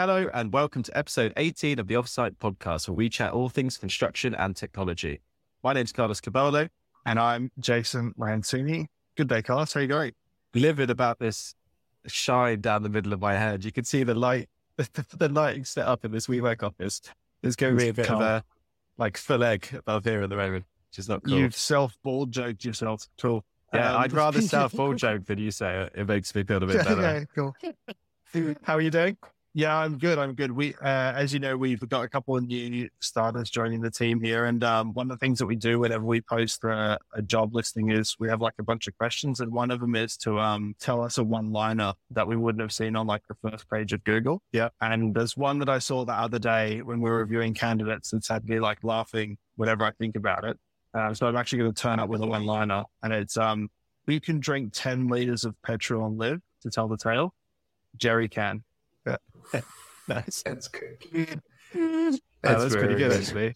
Hello, and welcome to episode 18 of the Offsite podcast, where we chat all things construction and technology. My name's Carlos Caballo. And I'm Jason Lancini. Good day, Carlos. How are you going? Livid about this shine down the middle of my head. You can see the light, the, the lighting set up in this WeWork office. There's going to be a bit of a like full egg above here at the moment, which is not cool. You've self ball joked yourself. Cool. Yeah, um, I'd rather self ball joke than you say it. It makes me feel a bit better. yeah, cool. How are you doing? Yeah, I'm good. I'm good. We, uh, as you know, we've got a couple of new starters joining the team here, and um, one of the things that we do whenever we post a, a, job listing is we have like a bunch of questions, and one of them is to um, tell us a one-liner that we wouldn't have seen on like the first page of Google. Yeah, and there's one that I saw the other day when we were reviewing candidates that's had me like laughing whenever I think about it. Um, so I'm actually going to turn up with a one-liner, and it's um, we can drink ten liters of petrol and live to tell the tale. Jerry can. Yeah. nice. That's good. That's, that's pretty good, good, actually.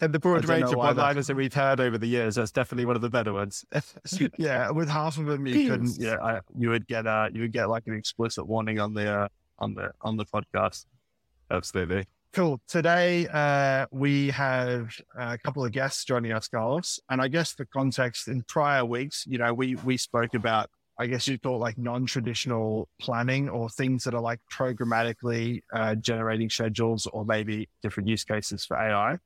And the broad range of one-liners that we've had over the years, that's definitely one of the better ones. yeah, with half of them you couldn't. Yeah, I, you would get uh, you would get like an explicit warning on the uh, on the on the podcast. Absolutely. Cool. Today uh, we have a couple of guests joining us, Carlos. And I guess the context in prior weeks, you know, we we spoke about I guess call it like non-traditional planning or things that are like programmatically uh, generating schedules or maybe different use cases for AI.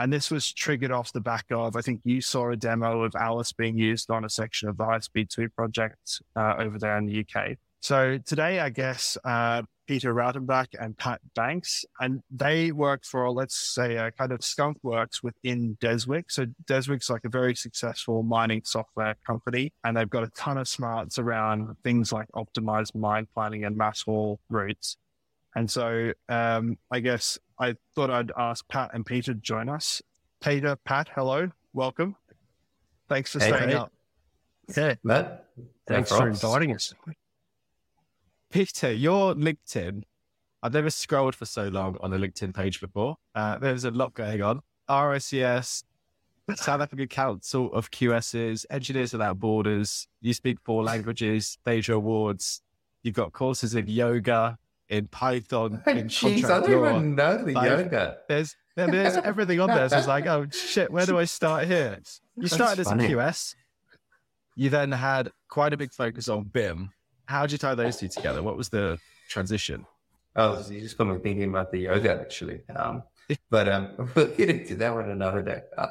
And this was triggered off the back of, I think you saw a demo of Alice being used on a section of the High Speed 2 project uh, over there in the UK. So today, I guess, uh, Pieter Rautenbach and Pat Banks, and they work for, let's say, a kind of skunk works within Deswik. So Deswik's like a very successful mining software company, and they've got a ton of smarts around things like optimized mine planning and mass haul routes. And so um, I guess I thought I'd ask Pat and Pieter to join us. Pieter, Pat, hello, welcome. Thanks for hey, staying hey. up. Yeah, Matt. Thanks for inviting us. Pieter, your LinkedIn, I've never scrolled for so long on a LinkedIn page before. Uh, there's a lot going on. RICS, South African Council of QSs, Engineers Without Borders. You speak four languages, Deja Awards. You've got courses in yoga, in Python, in Jeez, I don't law. even know the like, yoga. There's there's everything on there. So it's like, oh shit, where do I start here? You started as a QS. You then had quite a big focus on BIM, how did you tie those two together? What was the transition? Oh, you just got me thinking about the yoga actually. Um, but um, we'll get into that one another day. Uh,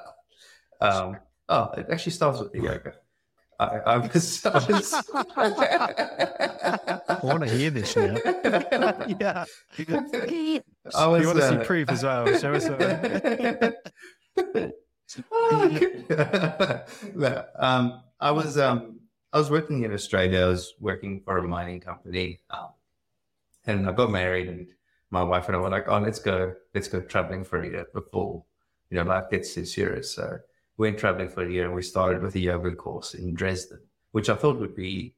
um, oh, it actually starts with the yoga. I, I was. I, was... I want to hear this now. yeah. I was, you want to uh... see proof as well? Show us. um, I was um, I was working in Australia. I was working for a mining company, um, and I got married, and my wife and I were like, "Oh, let's go, let's go traveling for a year before you know life gets too serious." So we went traveling for a year, and we started with a yoga course in Dresden, which I thought would be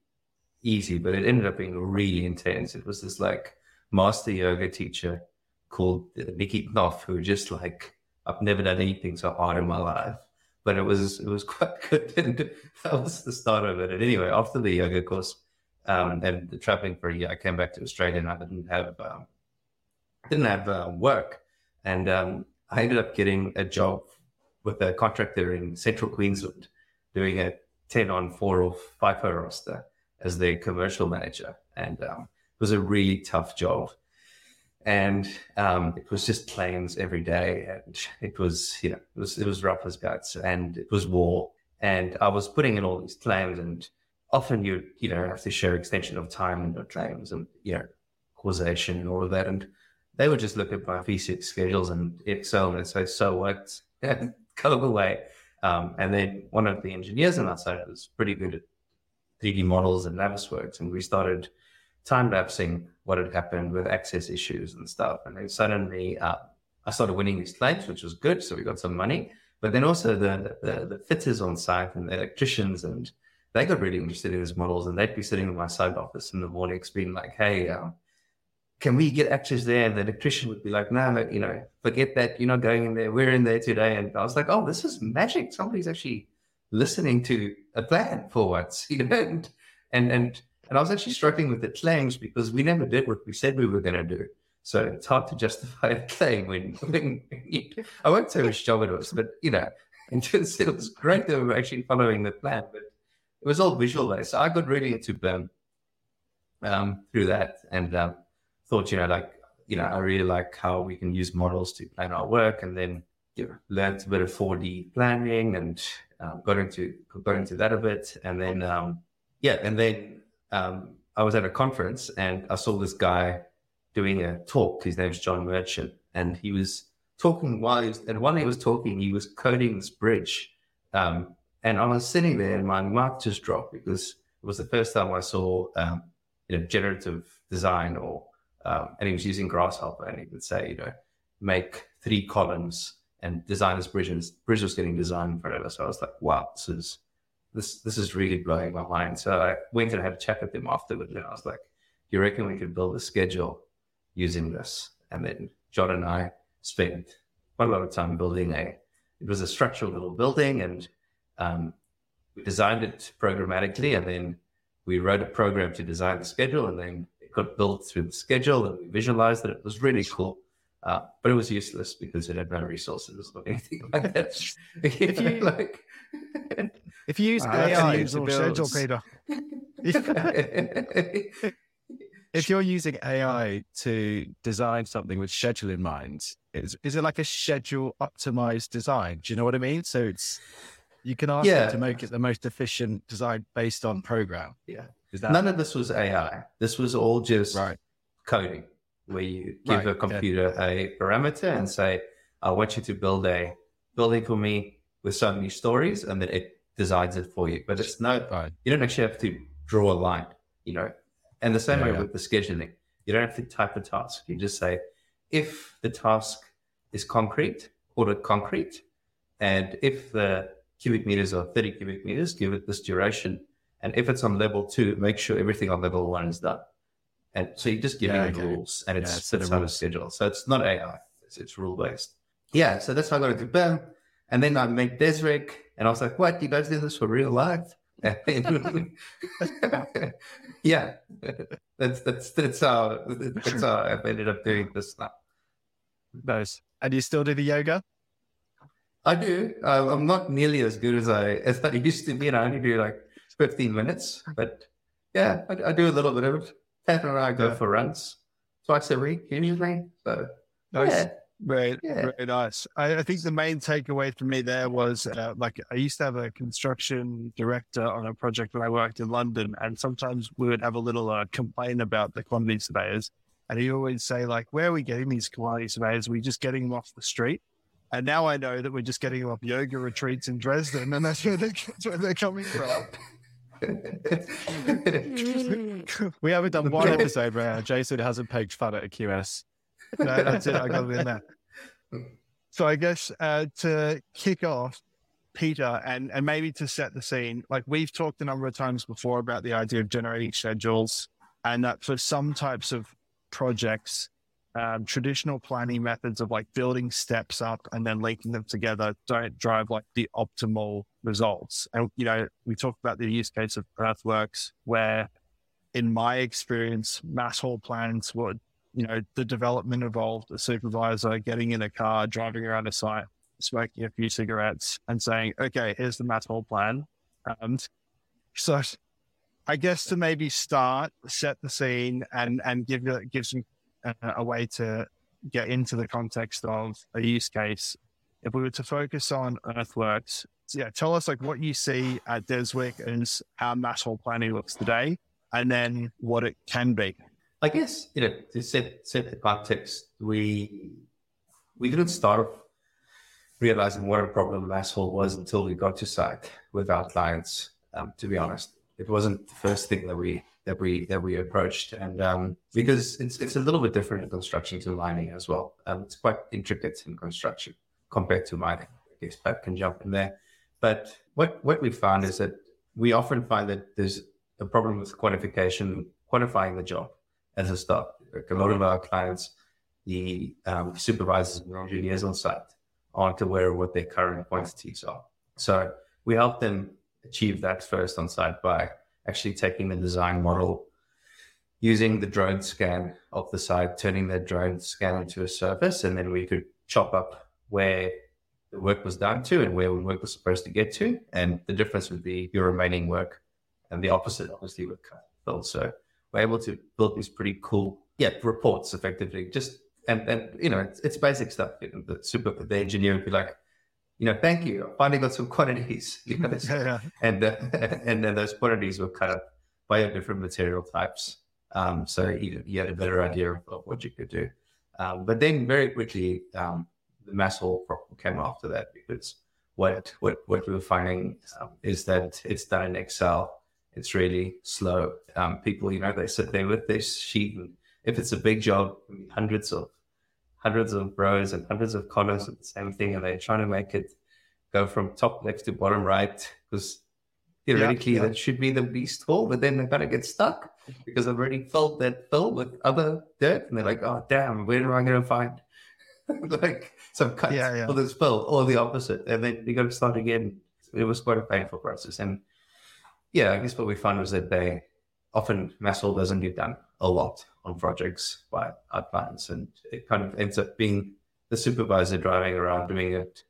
easy, but it ended up being really intense. It was this like master yoga teacher called Nikki Knopf, who just like I've never done anything so hard in my life but it was it was quite good. And that was the start of it. And anyway, after the yoga course um, and the traveling for a year, I came back to Australia and I didn't have um, didn't have uh, work, and um, I ended up getting a job with a contractor in Central Queensland, doing a ten on four or five roster as their commercial manager, and um, it was a really tough job and um, it was just planes every day, and it was you know it was it was rough as guts, and it was war, and I was putting in all these claims, and often you you know have to share extension of time in your claims, and you know causation and all of that, and they would just look at my P6 schedules and Excel and say, so what? Go away. Um, and then one of the engineers on our side was pretty good at 3D models and Navisworks, and we started time lapsing what had happened with access issues and stuff. And then suddenly uh, I started winning these claims, which was good. So we got some money. But then also the, the, the fitters on site and the electricians and they got really interested in these models and they'd be sitting in my side office in the mornings being like, hey, um, can we get access there? And the electrician would be like, no, you know, forget that. You're not going in there. We're in there today. And I was like, oh, this is magic. Somebody's actually listening to a plan for once, you know, and, and, and And I was actually struggling with the claims because we never did what we said we were going to do. So it's hard to justify a claim when, when I won't say which job it was, but you know, it was, great that we were actually following the plan, but it was all visual based. So I got really into BIM um, through that and um, thought, you know, like, you know, I really like how we can use models to plan our work and then you know, learned a bit of 4D planning and um, got into got into that a bit. And then um, yeah, and then um, I was at a conference and I saw this guy doing a talk. His name name's John Merchant, and he was talking while he was, and while he was talking, he was coding this bridge. Um, and I was sitting there, and my mic just dropped because it was the first time I saw um, you know generative design or um, and he was using Grasshopper, and he would say, you know, make three columns and design this bridge, and this bridge was getting designed in front of us. So I was like, wow, this is this this is really blowing my mind. So I went and had a chat with them afterwards, and I was like, you reckon we could build a schedule using this? And then John and I spent quite a lot of time building a. It was a structural little building, and um, we designed it programmatically, and then we wrote a program to design the schedule, and then it got built through the schedule, and we visualized it. It was really cool. Uh, but it was useless because it had no resources or anything like that. if you like, if you use Uh, AI use to build, schedule, Pieter. if you're using AI to design something with schedule in mind, is is it like a schedule optimized design? Do you know what I mean? So it's you can ask Yeah. it to make it the most efficient design based on program. yeah. Is that None of this was AI. This was all just right? coding, where you give Right, a yeah. computer a parameter and say, "I want you to build a building for me with so many stories," and then it designs it for you. But it's no, Right. you don't actually have to draw a line, you know. And the same Yeah, way yeah. with the scheduling, you don't have to type a task. You just say, if the task is concrete, order concrete, and if the cubic meters are 30 cubic meters, give it this duration. And if it's on level two, make sure everything on level one is done. And so you're just giving Yeah, it okay. rules and it's Yeah, it's of on a schedule. So it's not AI, it's, it's rule based. Yeah, so that's how I got into BIM. And then I met Deswik and I was like, what? You guys do this for real life? yeah, that's that's that's how that's how I've ended up doing this now. Nice. And you still do the yoga? I do. I'm not nearly as good as I as I used to be, and I only do like 15 minutes. But yeah, I, I do a little bit of it. Pat and I go Yeah. for runs twice a week usually. So Nice. yeah, Very, Yeah. very nice. I, I think the main takeaway for me there was uh, like I used to have a construction director on a project when I worked in London, and sometimes we would have a little uh, complaint about the quantity surveyors, and he always say like, "Where are we getting these quantity surveyors? Are we just getting them off the street?" And now I know that we're just getting them off yoga retreats in Dresden, and that's where they that's where they're coming from. We haven't done one episode where Jason hasn't poked fun at a QS. no, that's it. I got it in there. So I guess uh, to kick off, Pieter, and and maybe to set the scene, like we've talked a number of times before about the idea of generating schedules, and that for some types of projects, um, traditional planning methods of like building steps up and then linking them together don't drive like the optimal results. And you know, we talked about the use case of Earthworks, where in my experience, mass haul plans would you know, the development involved a supervisor getting in a car, driving around a site, smoking a few cigarettes, and saying, "Okay, here's the mass haul plan." And so, I guess to maybe start, set the scene, and and give give some uh, a way to get into the context of a use case. If we were to focus on Earthworks, so yeah, tell us like what you see at Deswik as how haul planning looks today, and then what it can be. I guess you know to set set the context, we we didn't start realizing what a problem mass haul was until we got to site with our clients. Um, to be honest, it wasn't the first thing that we that we that we approached, and um, because it's it's a little bit different in construction to mining as well. Um, it's quite intricate in construction compared to mining. I guess Pat can jump in there, but what what we found is that we often find that there's a problem with quantification, quantifying the job as a start. Like a lot of our clients, the um, supervisors and engineers on site aren't aware of what their current quantities are. So we help them achieve that first on site by actually taking the design model using the drone scan of the site, turning that drone scan into a surface, and then we could chop up where the work was done to and where the work was supposed to get to. And the difference would be your remaining work and the opposite obviously would fill. So we're able to build these pretty cool, yeah, reports effectively. Just and and you know, it's, it's basic stuff. You know, the super the engineer would be like, you know, thank you. I finally got some quantities. You know, yeah. and uh, and then those quantities were kind of by different material types. Um, so you, you had a better idea of, of what you could do. Um, but then very quickly, um, the mass haul problem came after that because what what what we were finding um, is that it's done in Excel. It's really slow. Um, people, you know, they sit there with this sheet, and if it's a big job, hundreds of hundreds of rows and hundreds of columns of the same thing, and they're trying to make it go from top left to bottom right because theoretically yeah, yeah. that should be the least hole, but then they're gonna get stuck because I've already filled that fill with other dirt, and they're like, "Oh damn, where am I gonna find like some cuts yeah, yeah. for this fill or the opposite?" And then you got to start again. It was quite a painful process, and yeah, I guess what we found was that they often mass doesn't get done a lot on projects by our clients, and it kind of ends up being the supervisor driving around doing it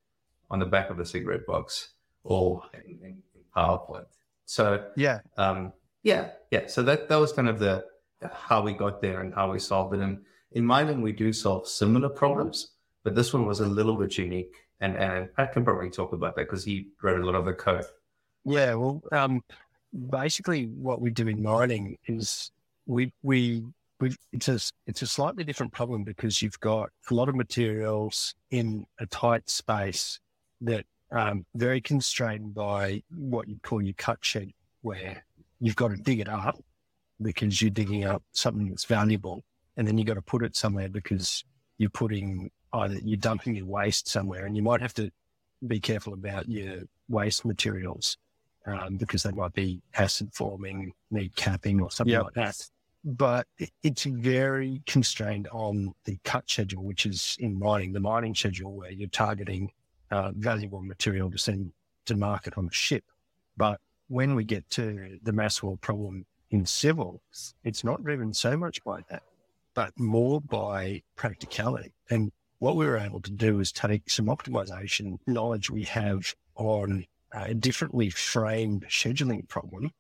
on the back of the cigarette box or in, in PowerPoint. So yeah, um, yeah, yeah. So that that was kind of the how we got there and how we solved it. And in mining, we do solve similar problems, but this one was a little bit unique. And and Pat can probably talk about that because he wrote a lot of the code. Yeah, well, um, basically, what we do in mining is we we we it's a it's a slightly different problem because you've got a lot of materials in a tight space that um, very constrained by what you call your cut sheet, where you've got to dig it up because you're digging up something that's valuable, and then you've got to put it somewhere because you're putting either you're dumping your waste somewhere, and you might have to be careful about your waste materials um, because they might be acid forming, need capping or something yep. like that. But it's very constrained on the cut schedule, which is in mining, the mining schedule where you're targeting uh, valuable material to send to market on a ship. But when we get to the mass haul problem in civil, it's not driven so much by that, but more by practicality. And what we were able to do is take some optimization knowledge we have on a differently framed scheduling problem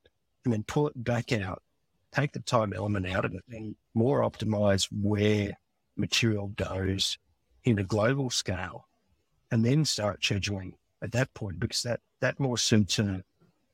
and then pull it back out, take the time element out of it and more optimize where material goes in a global scale and then start scheduling at that point because that, that more suits a,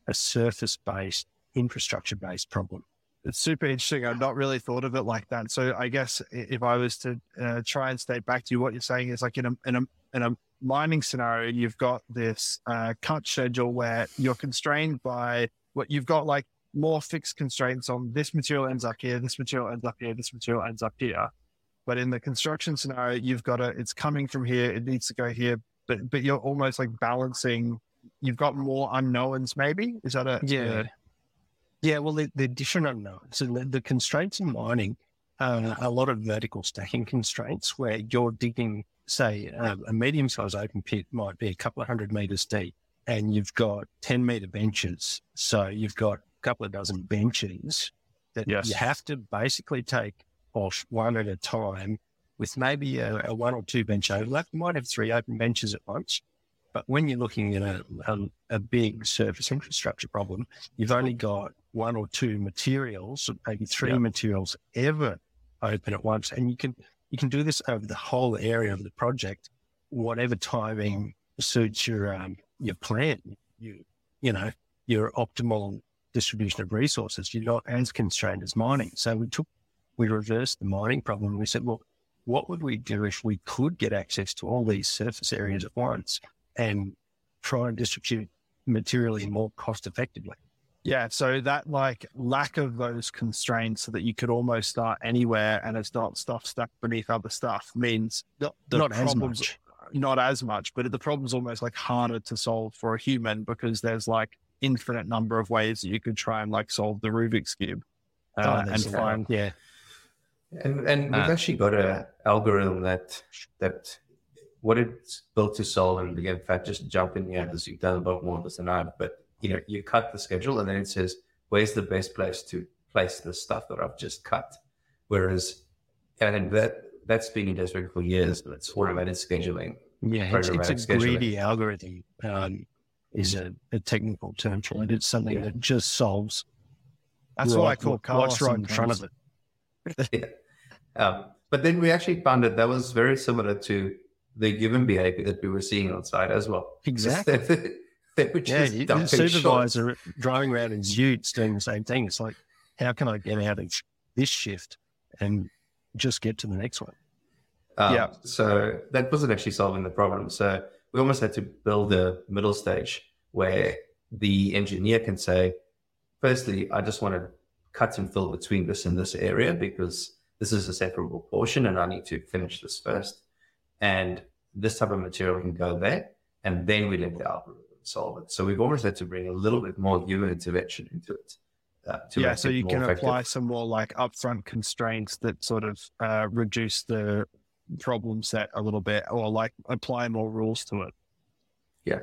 a surface based, infrastructure based problem. It's super interesting. I've not really thought of it like that. So I guess if I was to uh, try and state back to you, what you're saying is like in a, in a, in a mining scenario, you've got this uh, cut schedule where you're constrained by what you've got like more fixed constraints on this material ends up here, this material ends up here, this material ends up here. But in the construction scenario, you've got it's coming from here, it needs to go here, but but you're almost like balancing. You've got more unknowns, maybe. Is that a yeah? Yeah, well, they're, they're different unknowns, and the, the constraints in mining are a lot of vertical stacking constraints where you're digging, say, um, a medium-sized open pit might be a couple of hundred meters deep, and you've got ten meter benches, so you've got a couple of dozen benches that yes. you have to basically take off one at a time with maybe a, a, one or two bench overlap. You might have three open benches at once. But when you're looking at a, a, a big surface infrastructure problem, you've only got one or two materials, maybe three yep. materials ever open at once. And you can you can do this over the whole area of the project, whatever timing suits your um, your plan. You you know your optimal distribution of resources. You're not as constrained as mining. So we took we reversed the mining problem. We said, well, what would we do if we could get access to all these surface areas at once and try and distribute materially more cost effectively? Yeah, so that like lack of those constraints so that you could almost start anywhere and it's not stuff stuck beneath other stuff means not problems, as much. Not as much, but the problem's almost like harder to solve for a human because there's like infinite number of ways that you could try and like solve the Rubik's cube uh, oh, and find yeah and and we've uh, actually got an algorithm that that what it's built to solve. And again, in fact, just jump in here because you've done a lot more of this than I. But you know, you cut the schedule, and then it says where's the best place to place the stuff that I've just cut. Whereas, and that that's been in Deswik for years. But it's automated scheduling. Yeah, it's, it's a scheduling. greedy algorithm. Um, is a, a technical term for it. It's something Yeah. that just solves That's what I call Carlos what's right in front of it. yeah. Um, but then we actually found that that was very similar to the given behavior that we were seeing on site as well. Exactly. they were just you, the supervisor driving around in Utes doing the same thing. It's like, how can I get out of this shift and just get to the next one? Um, Yeah. So that wasn't actually solving the problem. So we almost had to build a middle stage where the engineer can say, firstly, I just want to cut and fill between this and this area because this is a separable portion and I need to finish this first. And this type of material can go there. And then we let the algorithm solve it. So we've almost had to bring a little bit more human intervention into it. Uh, to yeah, so you can effective. apply some more like upfront constraints that sort of uh, reduce the problem set a little bit, or like apply more rules to it. Yeah.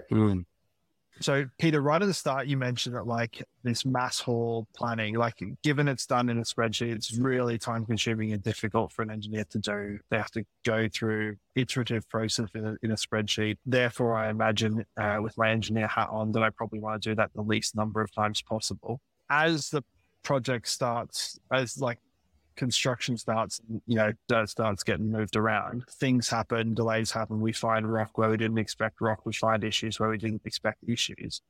So, Pieter, right at the start, you mentioned that like this mass haul planning, like given it's done in a spreadsheet, it's really time consuming and difficult for an engineer to do. They have to go through iterative process in a, in a spreadsheet. Therefore, I imagine uh, with my engineer hat on that I probably want to do that the least number of times possible. As the project starts, as like construction starts, you know, dirt starts getting moved around, things happen, delays happen. We find rock where we didn't expect rock. We find issues where we didn't expect issues.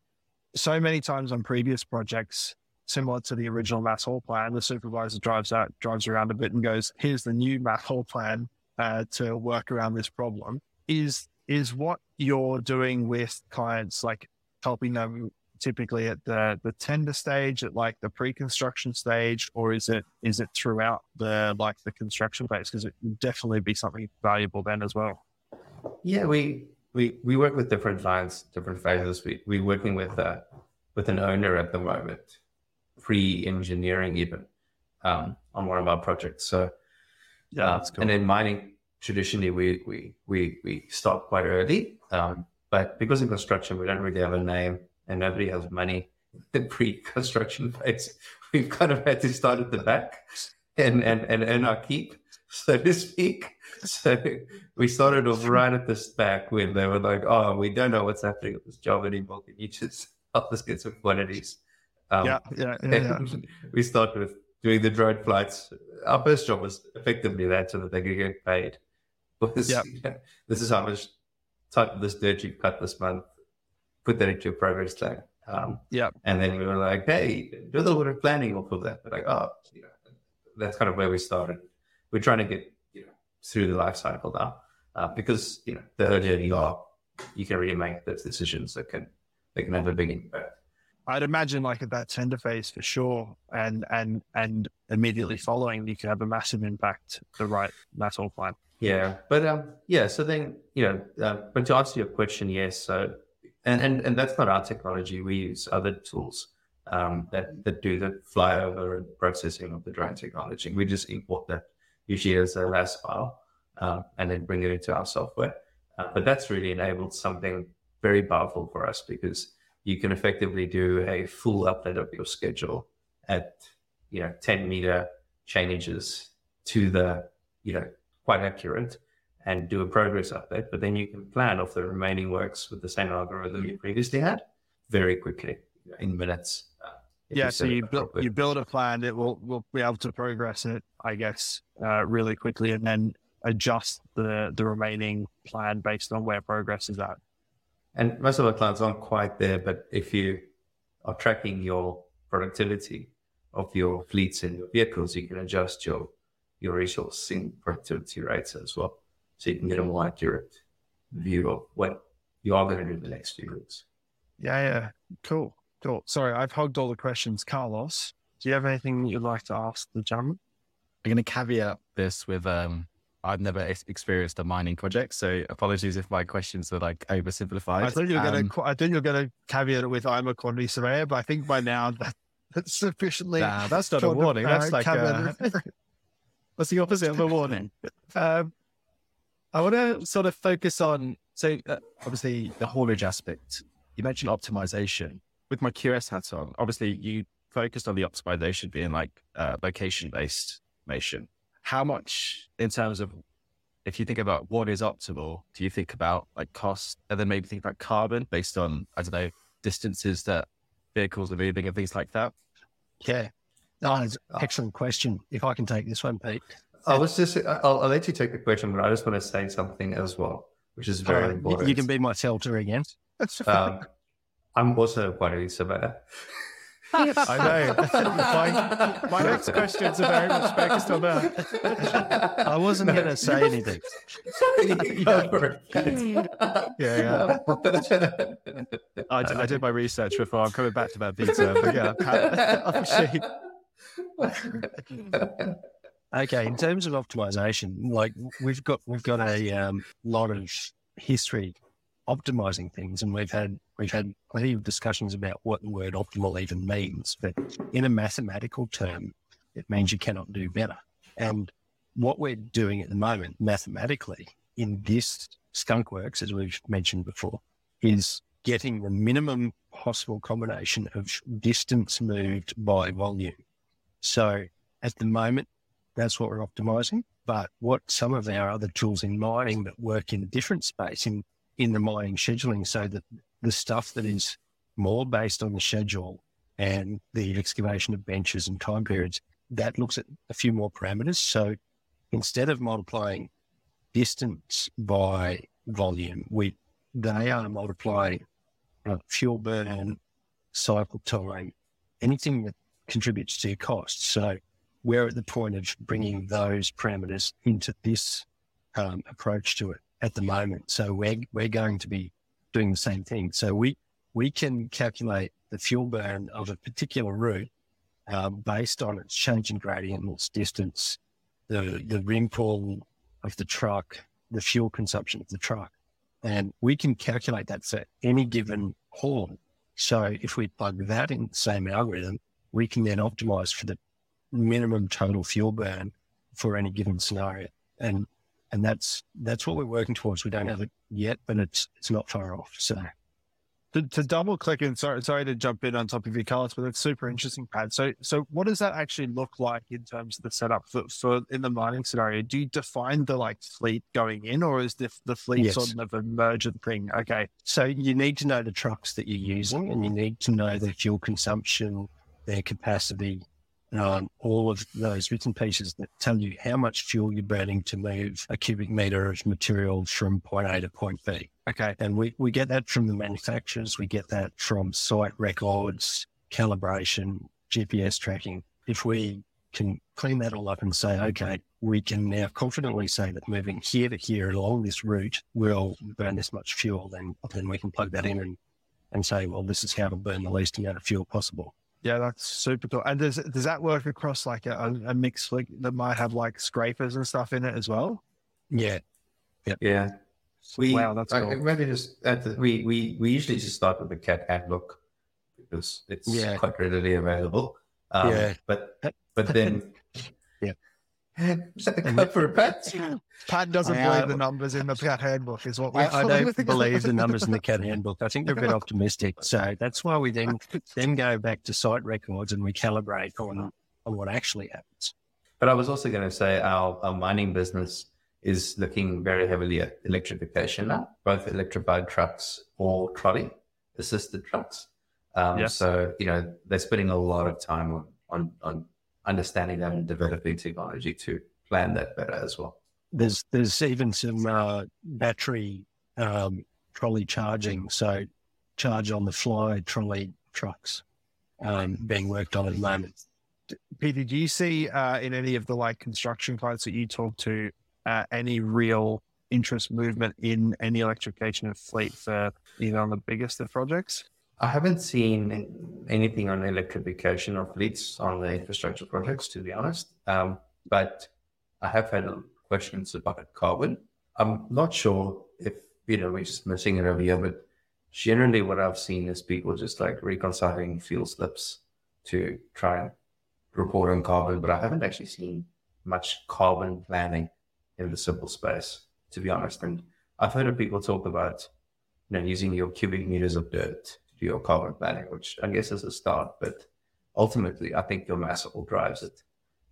So many times on previous projects, similar to the original mass haul plan, the supervisor drives out, drives around a bit and goes, here's the new mass haul plan uh, to work around this problem. Is is what you're doing with clients like helping them typically at the the tender stage at like the pre-construction stage or is it is it throughout the like the construction phase because it would definitely be something valuable then as well Yeah, we we we work with different clients, different phases. We we're working with uh with an owner at the moment, pre-engineering even, um, on one of our projects. So yeah uh, and in mining, traditionally we we we we start quite early. Um, but because in construction we don't really have a name and nobody has money in pre-construction phase, we've kind of had to start at the back and and and earn our keep, so to speak. So we started off right at this back when they were like, "Oh, we don't know what's happening with this job anymore. Can you just help us get some quantities?" Um, yeah yeah yeah, yeah. we started with doing the drone flights. Our first job was effectively that so that they could get paid. Was, Yep. This is how much type of this dirt you cut this month. Put that into a private plan. Um, Yep. And then we were like, hey, do a little bit of planning off of that. We're like, oh, you know, that's kind of where we started. We're trying to get you know through the life cycle now uh, because you know the earlier you are, you can really make those decisions that can that can have a big impact. I'd imagine like at that tender phase for sure, and and and immediately following, you can have a massive impact. The right mass haul plan. Yeah, but um, yeah. So then, you know, uh, but to answer your question, yes. So, and and and that's not our technology. We use other tools um, that that do the flyover and processing of the drone technology. We just import that usually as a RAS file, um, and then bring it into our software. Uh, but that's really enabled something very powerful for us because you can effectively do a full update of your schedule at you know 10 meter changes to the you know quite accurate and do a progress update, but then you can plan off the remaining works with the same algorithm you previously had very quickly in minutes. Yeah, so you build properly. you build a plan. It will will be able to progress it, I guess, uh, really quickly, and then adjust the the remaining plan based on where progress is at. And most of our clients aren't quite there, but if you are tracking your productivity of your fleets and your vehicles, you can adjust your your resourcing productivity rates as well. So you can get a more accurate view of what you are going to do in the next few weeks. Yeah, yeah, cool, cool. Sorry, I've hogged all the questions. Carlos, do you have anything you'd like to ask the gentleman? I'm going to caveat this with um, I've never ex- experienced a mining project, so apologies if my questions are like oversimplified. I thought you were Um, going to. I thought you were going to caveat it with I'm a quantity surveyor, but I think by now that, that's sufficiently. Nah, that's not a sort of, warning. That's uh, like uh, caveated. What's the opposite of a warning? um, I want to sort of focus on, so uh, obviously the haulage aspect. You mentioned optimization. With my QS hat on, obviously you focused on the optimization being like uh, location based automation. How much in terms of if you think about what is optimal, do you think about like cost and then maybe think about carbon based on, I don't know, distances that vehicles are moving and things like that? Yeah. Oh, excellent question. If I can take this one, Pete. I was just, I'll, I'll let you take the question, but I just want to say something as well, which is very Alright, important. You can be my filter again. Um, I'm also a quantity surveyor. I know. my, my next questions are very much focused on that. I wasn't going to say anything. Go for it. Yeah, I, d- I did my research before. I'm coming back to that beta, but yeah, obviously, Okay, in terms of optimization, like we've got we've got a um, lot of history optimizing things, and we've had we've had plenty of discussions about what the word optimal even means. But in a mathematical term, it means you cannot do better. And what we're doing at the moment, mathematically, in this skunk works, as we've mentioned before, is getting the minimum possible combination of distance moved by volume. So at the moment, that's what we're optimizing. But what some of our other tools in mining that work in a different space in, in the mining scheduling, so that the stuff that is more based on the schedule and the excavation of benches and time periods, that looks at a few more parameters. So instead of multiplying distance by volume, we they are multiplying uh, fuel burn, cycle time, anything that contributes to your cost. So we're at the point of bringing those parameters into this um, approach to it at the moment. So we're we're going to be doing the same thing. So we we can calculate the fuel burn of a particular route um, based on its change in gradient, its distance, the the rim pull of the truck, the fuel consumption of the truck, and we can calculate that for any given haul. So if we plug that in the same algorithm, we can then optimize for the minimum total fuel burn for any given scenario. And and that's that's what we're working towards. We don't have it yet, but it's it's not far off. So To, to double click and sorry, sorry to jump in on top of your cards, but it's super interesting, Pat. So, so what does that actually look like in terms of the setup for, for in the mining scenario? Do you define the like fleet going in, or is the the fleet Yes. sort of emergent thing? Okay, so you need to know the trucks that you're using, and you need to know their fuel consumption, their capacity, um, all of those bits and pieces that tell you how much fuel you're burning to move a cubic meter of material from point A to point B. okay, And we, we get that from the manufacturers. We get that from site records, calibration, GPS tracking. If we can clean that all up and say, okay, we can now confidently say that moving here to here along this route will burn this much fuel, then, then we can plug that in and, and say, well, this is how to burn the least amount of fuel possible. Yeah, that's super cool. And does does that work across like a, a mixed fleet that might have like scrapers and stuff in it as well? Yeah. Yeah. We, Wow, that's I- cool. Maybe just at the, we, we, we usually just start with the cat handbook because it's Yeah. quite readily available. Um, Yeah. But, but then. Yeah. Go for a pat. Pat doesn't I, believe uh, the numbers in the cat handbook, is what we. I, I don't believe the numbers in the cat handbook. I think they're a bit optimistic. So that's why we then then go back to site records and we calibrate on, on what actually happens. But I was also going to say our, our mining business is looking very heavily at electrification now, both electrified trucks or trolley assisted trucks. Um, Yes. So, you know, they're spending a lot of time on, on, on understanding that and developing technology to plan that better as well. There's there's even some uh, battery um, trolley charging, so charge on the fly trolley trucks um, being worked on at the moment. Pieter, do you see uh, in any of the like construction clients that you talk to uh, any real interest movement in any electrification of fleet for either on the biggest of projects? I haven't seen anything on electrification of fleets on the infrastructure projects, to be honest. Um, but I have had questions about carbon. I'm not sure if, you know, we're just missing it over here, but generally what I've seen is people just like reconciling fuel slips to try and report on carbon, but I haven't actually seen much carbon planning in the civil space, to be honest. And I've heard of people talk about, you know, using your cubic meters of dirt to your carbon planning, which I guess is a start, but ultimately, I think your mass haul drives it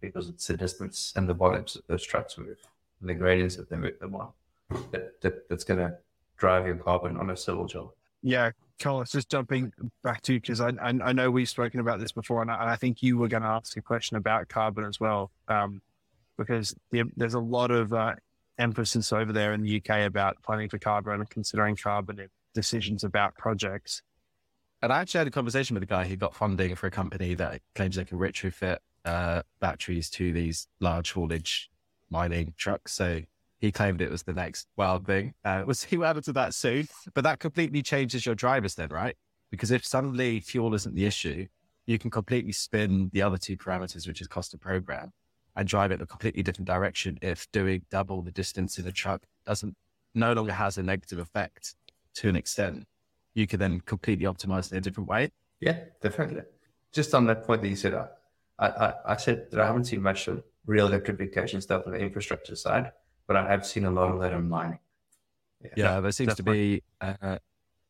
because it's the distance and the volumes that those trucks move and the gradients that they move them on that, that that's going to drive your carbon on a civil job. Yeah, Carlos, just jumping back to you because I, I, I know we've spoken about this before, and I, and I think you were going to ask a question about carbon as well, um, because the, there's a lot of uh, emphasis over there in the UK about planning for carbon and considering carbon in decisions about projects. And I actually had a conversation with a guy who got funding for a company that claims they can retrofit uh, batteries to these large haulage mining trucks. So he claimed it was the next wild thing. Uh, we'll see what happens to that soon. But that completely changes your drivers then, right? Because if suddenly fuel isn't the issue, you can completely spin the other two parameters, which is cost of program, and drive it in a completely different direction if doing double the distance in a truck doesn't no longer has a negative effect to an extent. You can then completely optimize in a different way. Yeah, definitely. Just on that point that you said, I, I, I said that I haven't seen much of real electrification stuff on the infrastructure side but I have seen a lot of that in mining. Yeah, yeah there seems definitely. to be, uh,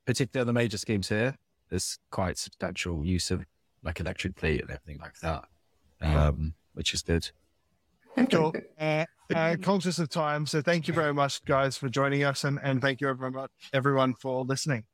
particularly the major schemes here, there's quite substantial use of like electric fleet and everything like that, um, which is good. Cool. Uh, uh, conscious of time, so thank you very much, guys, for joining us, and, and thank you everyone, everyone for listening.